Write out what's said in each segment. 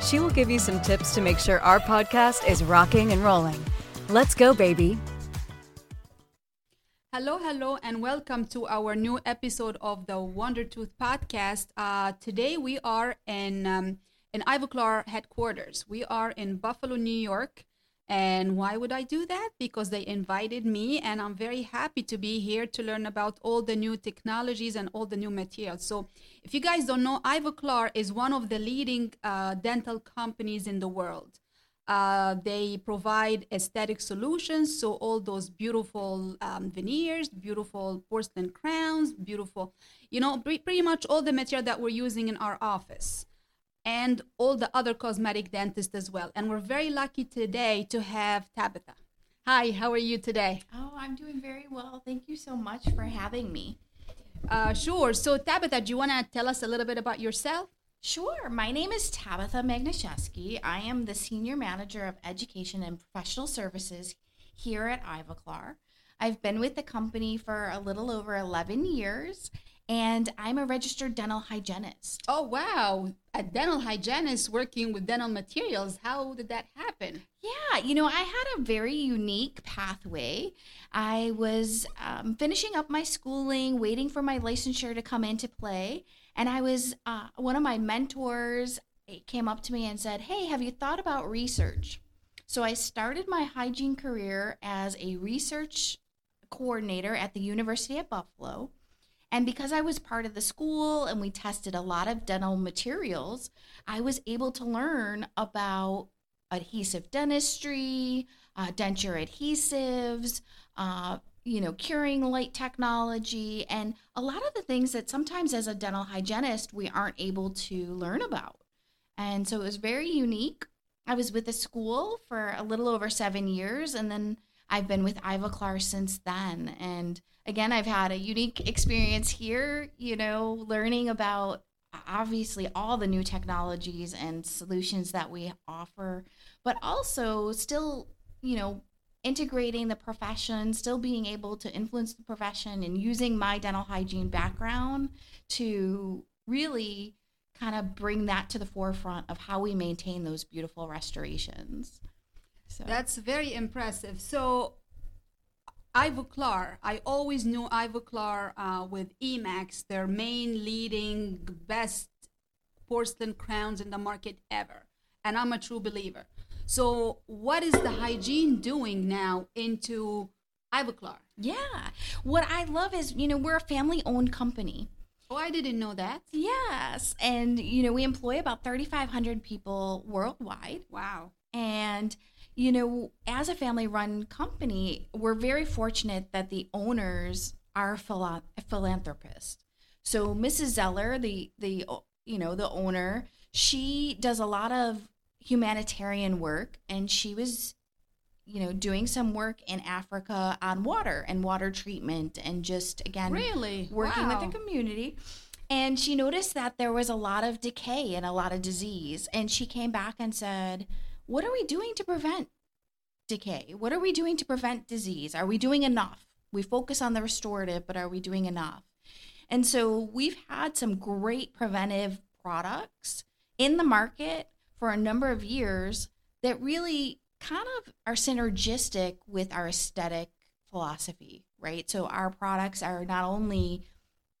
She will give you some tips to make sure our podcast is rocking and rolling. Let's go, baby. Hello, hello, and welcome to our new episode of the Wonder Tooth podcast. Uh, today we are in um, in Ivoclar headquarters. We are in Buffalo, New York. And why would I do that? Because they invited me, and I'm very happy to be here to learn about all the new technologies and all the new materials. So, if you guys don't know, Ivoclar is one of the leading uh, dental companies in the world. Uh, they provide aesthetic solutions, so all those beautiful um, veneers, beautiful porcelain crowns, beautiful, you know, pretty much all the material that we're using in our office and all the other cosmetic dentists as well. And we're very lucky today to have Tabetha. Hi, how are you today? Oh, I'm doing very well. Thank you so much for having me. Uh, sure. So, Tabetha, do you want to tell us a little bit about yourself? Sure. My name is Tabetha Magnuszewski. I am the Senior Manager of Education and Professional Services here at Ivoclar. I've been with the company for a little over 11 years and I'm a registered dental hygienist. Oh, wow. A dental hygienist working with dental materials. How did that happen? Yeah, you know, I had a very unique pathway. I was um, finishing up my schooling, waiting for my licensure to come into play. And I was, uh, one of my mentors came up to me and said, Hey, have you thought about research? So I started my hygiene career as a research coordinator at the University of Buffalo. And because I was part of the school and we tested a lot of dental materials, I was able to learn about adhesive dentistry, uh, denture adhesives, uh, you know, curing light technology, and a lot of the things that sometimes as a dental hygienist we aren't able to learn about. And so it was very unique. I was with the school for a little over seven years, and then I've been with Ivoclar since then. And again, I've had a unique experience here, you know, learning about obviously all the new technologies and solutions that we offer, but also still, you know, integrating the profession, still being able to influence the profession and using my dental hygiene background to really kind of bring that to the forefront of how we maintain those beautiful restorations. So that's very impressive. So Ivoclar, I always knew Ivoclar uh, with Emax, their main leading best porcelain crowns in the market ever. And I'm a true believer. So, what is the hygiene doing now into Ivoclar? Yeah. What I love is, you know, we're a family owned company. Oh, I didn't know that. Yes. And, you know, we employ about 3,500 people worldwide. Wow. And, you know, as a family run company, we're very fortunate that the owners are phila- philanthropists. So Mrs. Zeller, the the you know, the owner, she does a lot of humanitarian work and she was you know doing some work in Africa on water and water treatment and just again really working wow. with the community. And she noticed that there was a lot of decay and a lot of disease and she came back and said, what are we doing to prevent decay? What are we doing to prevent disease? Are we doing enough? We focus on the restorative, but are we doing enough? And so we've had some great preventive products in the market for a number of years that really kind of are synergistic with our aesthetic philosophy, right? So our products are not only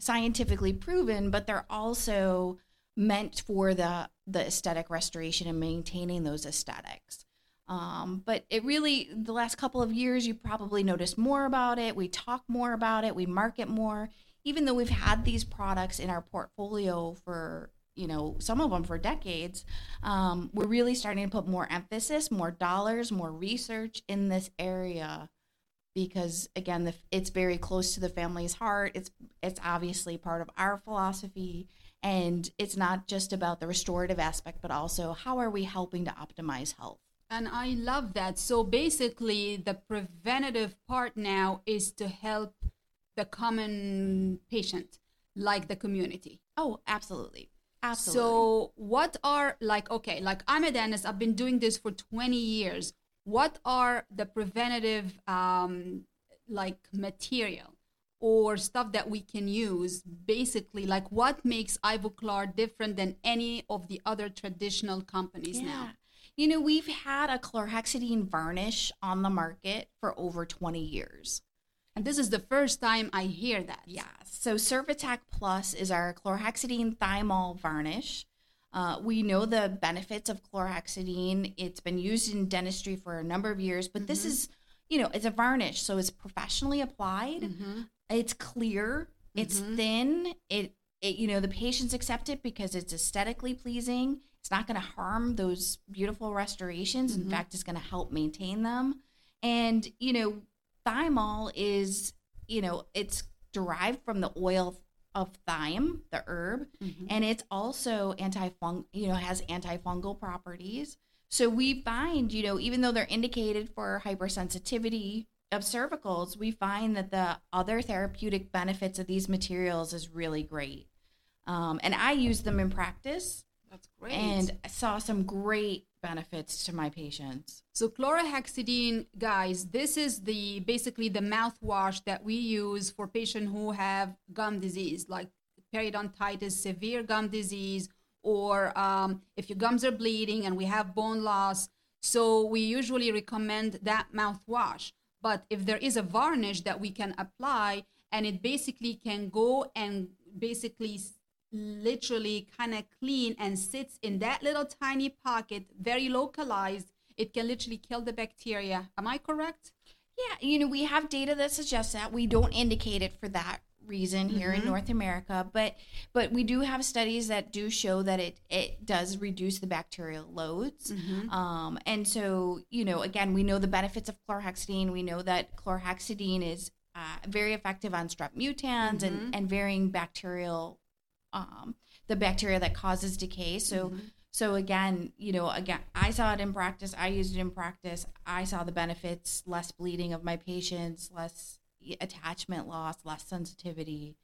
scientifically proven, but they're also meant for the the aesthetic restoration and maintaining those aesthetics. Um, but it really, the last couple of years, you probably noticed more about it. We talk more about it. We market more, even though we've had these products in our portfolio for, you know, some of them for decades. Um, we're really starting to put more emphasis, more dollars, more research in this area because again the, it's very close to the family's heart it's it's obviously part of our philosophy and it's not just about the restorative aspect but also how are we helping to optimize health And I love that. So basically, the preventative part now is to help the common patient, like the community. Oh, absolutely. Absolutely. So, what are like, okay, like I'm a dentist, I've been doing this for 20 years. What are the preventative, um, like, material or stuff that we can use? Basically, like, what makes Ivoclar different than any of the other traditional companies now? You know, we've had a chlorhexidine varnish on the market for over 20 years. And this is the first time I hear that. Yeah. So Cervitec Plus is our chlorhexidine thymol varnish. Uh, we know the benefits of chlorhexidine. It's been used in dentistry for a number of years, but this is, you know, it's a varnish, so it's professionally applied. Mhm. It's clear. It's Mhm. thin. It, it, you know, the patients accept it because it's aesthetically pleasing. It's not going to harm those beautiful restorations. In Mhm. fact, it's going to help maintain them. And you know, thymol is, you know, it's derived from the oil of thyme, the herb, Mhm. and it's also anti-fung, you know, has antifungal properties. So we find, you know, even though they're indicated for hypersensitivity of cervicals, we find that the other therapeutic benefits of these materials is really great. Um, and I use them in practice That's great. and I saw some great benefits to my patients. So chlorhexidine, guys, this is the basically the mouthwash that we use for patients who have gum disease, like periodontitis, severe gum disease, or um, if your gums are bleeding and we have bone loss. So we usually recommend that mouthwash. But if there is a varnish that we can apply, and it basically can go and basically literally kind of clean and sits in that little tiny pocket, very localized, it can literally kill the bacteria. Am I correct? Yeah, you know, we have data that suggests that we don't indicate it for that reason here in North America, but but we do have studies that do show that it it does reduce the bacterial loads. Um, and so, you know, again, we know the benefits of chlorhexidine. We know that chlorhexidine is uh, very effective on strep mutans and and varying bacterial um, the bacteria that causes decay. So so again, you know, again, I saw it in practice. I used it in practice. I saw the benefits: less bleeding of my patients, less attachment loss, less sensitivity.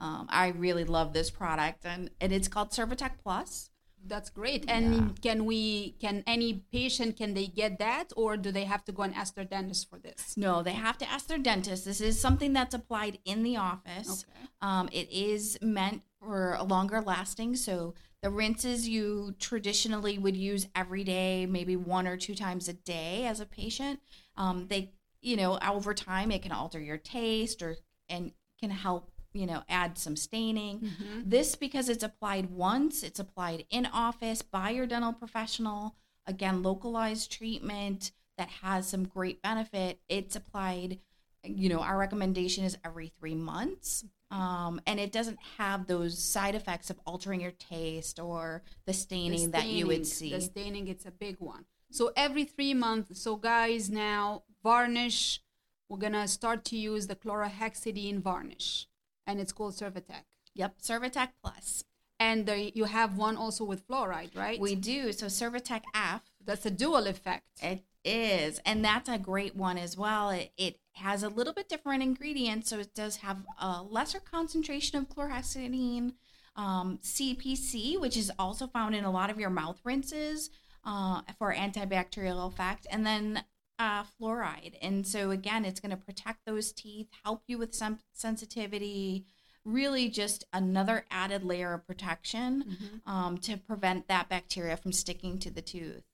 Um, I really love this product, and and it's called Cervitec Plus. That's great. And can we can any patient can they get that or do they have to go and ask their dentist for this? No, they have to ask their dentist. This is something that's applied in the office. Okay. Um, it is meant for a longer lasting. So the rinses you traditionally would use every day, maybe one or two times a day as a patient. Um, they, you know, over time it can alter your taste or and can help, you know, add some staining. This because it's applied once, it's applied in office by your dental professional. Again, localized treatment that has some great benefit. It's applied you know our recommendation is every three months um, and it doesn't have those side effects of altering your taste or the staining, The that you would see The staining, it's a big one. So every three months. So guys, now varnish. We're gonna start to use the chlorhexidine varnish, and it's called Cervitec. yep cervitec plus And you have one also with fluoride, right? we do so cervitec f That's a dual effect. it is and that's a great one as well it, it has a little bit different ingredients so it does have a lesser concentration of chlorhexidine um, cpc which is also found in a lot of your mouth rinses uh, for antibacterial effect and then uh, fluoride and so again it's going to protect those teeth help you with some sensitivity really just another added layer of protection Mm-hmm. um, to prevent that bacteria from sticking to the tooth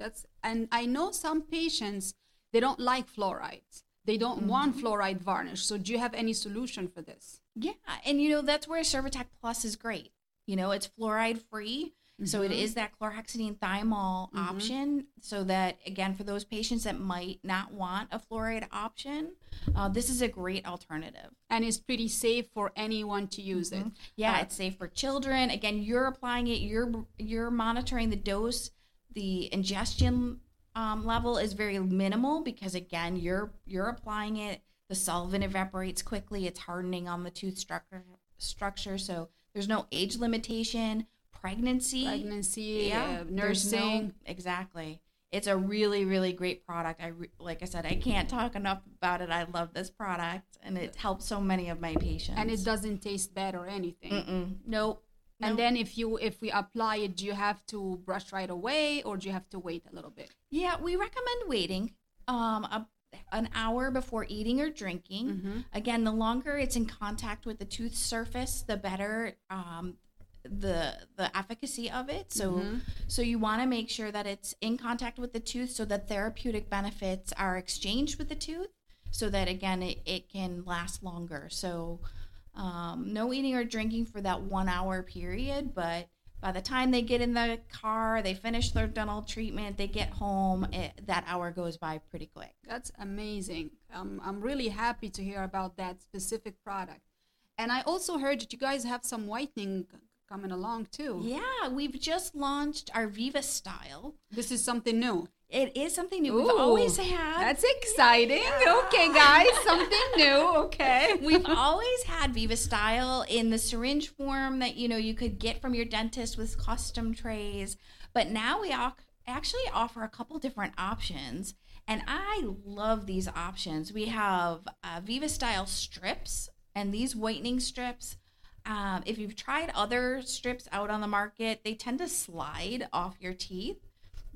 That's and I know some patients they don't like fluoride. They don't Mm-hmm. want fluoride varnish. So do you have any solution for this? Yeah, and you know that's where Cervitec Plus is great. You know, it's fluoride free, so it is that chlorhexidine thymol option. So that again, for those patients that might not want a fluoride option, uh, this is a great alternative. And it's pretty safe for anyone to use it. Yeah, Uh, it's safe for children. Again, you're applying it. You're you're monitoring the dose. The ingestion um, level is very minimal because again, you're you're applying it. The solvent evaporates quickly. It's hardening on the tooth structure structure. So there's no age limitation. Pregnancy. Pregnancy, yeah, uh, there's no- nursing. exactly. it's a really really great product i re- like i said i can't talk enough about it i love this product and it helps so many of my patients And it doesn't taste bad or anything. Mm-mm. nope And Nope. then if you if we apply it, do you have to brush right away or do you have to wait a little bit? yeah we recommend waiting um a, an hour before eating or drinking Mm-hmm. again the longer it's in contact with the tooth surface the better um the the efficacy of it so Mhm. so you want to make sure that it's in contact with the tooth so that therapeutic benefits are exchanged with the tooth so that again it, it can last longer so um, no eating or drinking for that one hour period but by the time they get in the car they finish their dental treatment they get home it, that hour goes by pretty quick That's amazing. Um, I'm really happy to hear about that specific product. And I also heard that you guys have some whitening coming along too. yeah we've just launched our viva style This is something new. it is something new we've always had That's exciting. Okay, guys, something new. Okay. We've always had Viva Style in the syringe form that you know you could get from your dentist with custom trays, but now we actually offer a couple different options, and I love these options. We have uh, Viva Style strips, and these whitening strips. Um, if you've tried other strips out on the market, they tend to slide off your teeth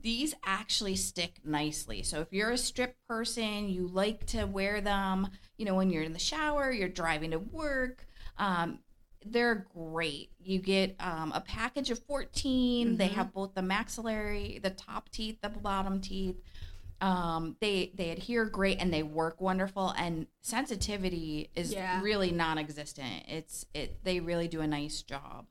these actually stick nicely. So if you're a strip person, you like to wear them, you know, when you're in the shower, you're driving to work. Um, they're great. You get um, a package of 14. They Mhm. have both the maxillary, the top teeth, the bottom teeth. Um, they they adhere great and they work wonderful. And sensitivity is Yeah. really non-existent. It's it. They really do a nice job.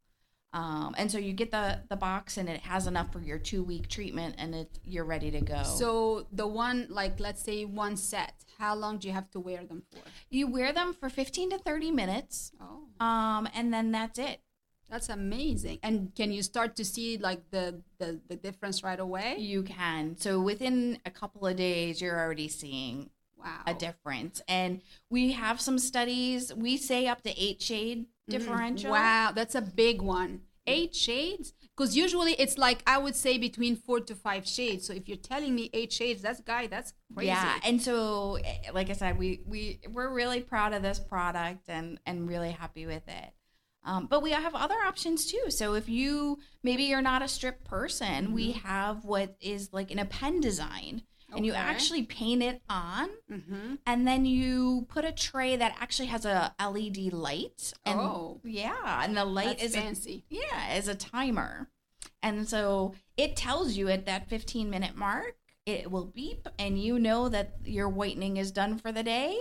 Um, and so you get the the box and it has enough for your two week treatment and it you're ready to go. So the one, like, let's say one set, how long do you have to wear them for? you wear them for 15 to 30 minutes, Oh, um, and then that's it. That's amazing. And can you start to see like the the, the difference right away? You can. So within a couple of days, you're already seeing Wow. a difference. And we have some studies. We say up to eight shade Mm, differential. Wow, that's a big one. Eight shades? Because usually it's like I would say between four to five shades. So if you're telling me eight shades, that's guy, that's crazy. Yeah, and so eh, like I said, we we we're really proud of this product and and really happy with it. Um, but we have other options too. So if you maybe you're not a strip person, we have what is like an append design, and you actually paint it on, Mm-hmm. and then you put a tray that actually has a LED light. And Oh. yeah, and the light That's is a- fancy. yeah, as a timer. And so it tells you at that 15 minute mark, it will beep and you know that your whitening is done for the day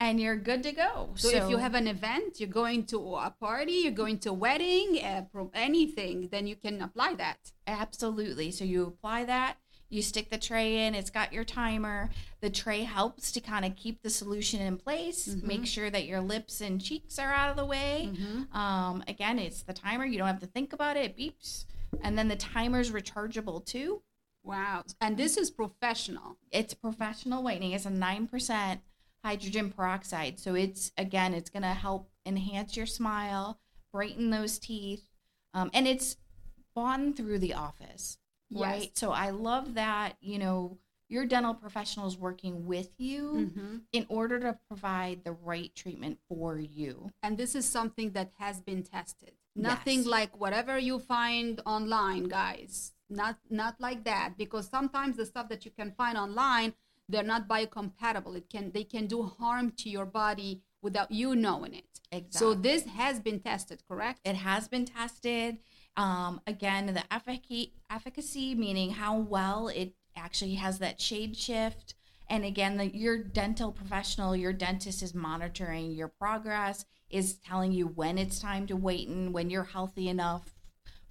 and you're good to go. So, if you have an event, you're going to a party, you're going to a wedding, uh, anything, then you can apply that. absolutely. So you apply that, you stick the tray in, it's got your timer. The tray helps to kind of keep the solution in place, Mhm. make sure that your lips and cheeks are out of the way. Mm-hmm. Um, again, it's the timer. You don't have to think about it. It beeps. And then the timer's rechargeable too. Wow. And this is professional. it's professional whitening. It's a nine percent hydrogen peroxide. So it's again, it's gonna help enhance your smile, brighten those teeth, um, and it's bought through the office, right? Yes. So I love that you know your dental professional is working with you Mm-hmm. in order to provide the right treatment for you. And this is something that has been tested. Nothing Yes. like whatever you find online, guys. Not not like that because sometimes the stuff that you can find online, they're not biocompatible. It can they can do harm to your body without you knowing it. exactly. So this has been tested, correct? It has been tested. Um, again, the efficacy, efficacy, meaning how well it actually has that shade shift. And again, the, your dental professional, your dentist is monitoring your progress, is telling you when it's time to wait and when you're healthy enough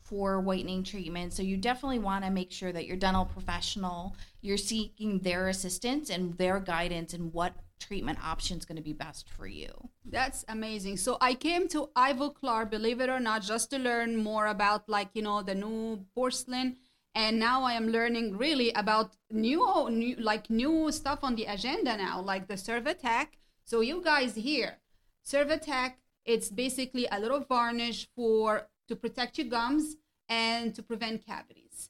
for whitening treatment. So you definitely want to make sure that your dental professional, you're seeking their assistance and their guidance and what treatment option is going to be best for you. That's amazing. So I came to Ivoclar, believe it or not, just to learn more about like, you know, the new porcelain. And now I am learning really about new, new like new stuff on the agenda now, like the Cervitec. So you guys here, Cervitec, it's basically a little varnish for to protect your gums and to prevent cavities.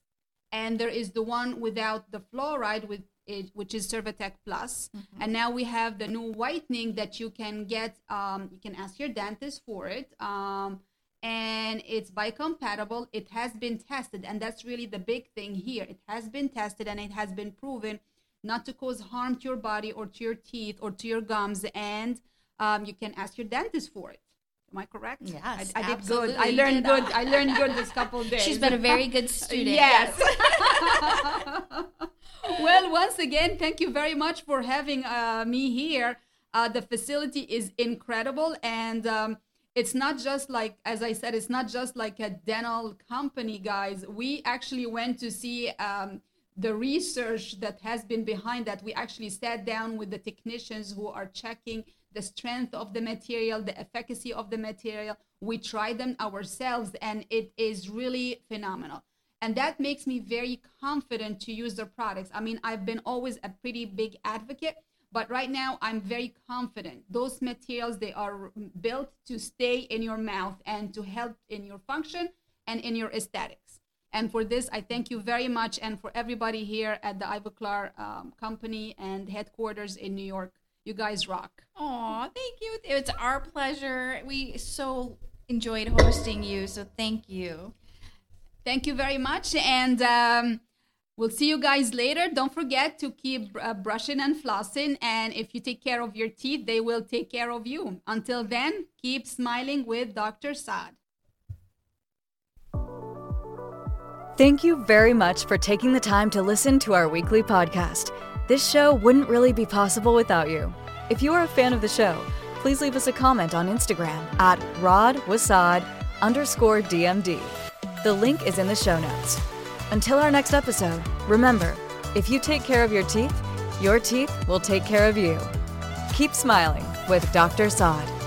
and there is the one without the fluoride with it, which is Cervitec Plus. Mm-hmm. and now we have the new whitening that you can get. Um, you can ask your dentist for it. Um, and it's biocompatible. It has been tested, and that's really the big thing here. It has been tested and it has been proven not to cause harm to your body or to your teeth or to your gums. And um, you can ask your dentist for it. Am I correct? Yes, I, I did good. I learned good. I learned good this couple days. She's been a very good student. Yes. well, once again, thank you very much for having uh, me here. Uh, the facility is incredible, and um, it's not just like, as I said, it's not just like a dental company, guys. We actually went to see um, the research that has been behind that. We actually sat down with the technicians who are checking the strength of the material, the efficacy of the material. We try them ourselves, and it is really phenomenal. And that makes me very confident to use their products. I mean i've been always a pretty big advocate but right now i'm very confident. Those materials they are built to stay in your mouth and to help in your function and in your aesthetics. And for this i thank you very much. And for everybody here at the ivoclar um, company and headquarters in new york you guys rock Aw, thank you. It's our pleasure. We so enjoyed hosting you, so thank you. Thank you very much. And um, we'll see you guys later. Don't forget to keep uh, brushing and flossing. And if you take care of your teeth, they will take care of you. Until then, keep smiling with Dr. Saad. Thank you very much for taking the time to listen to our weekly podcast. This show wouldn't really be possible without you. If you are a fan of the show, please leave us a comment on Instagram at radwasaad underscore DMD. The link is in the show notes. Until our next episode, remember if you take care of your teeth, your teeth will take care of you. Keep smiling with Dr. Saad.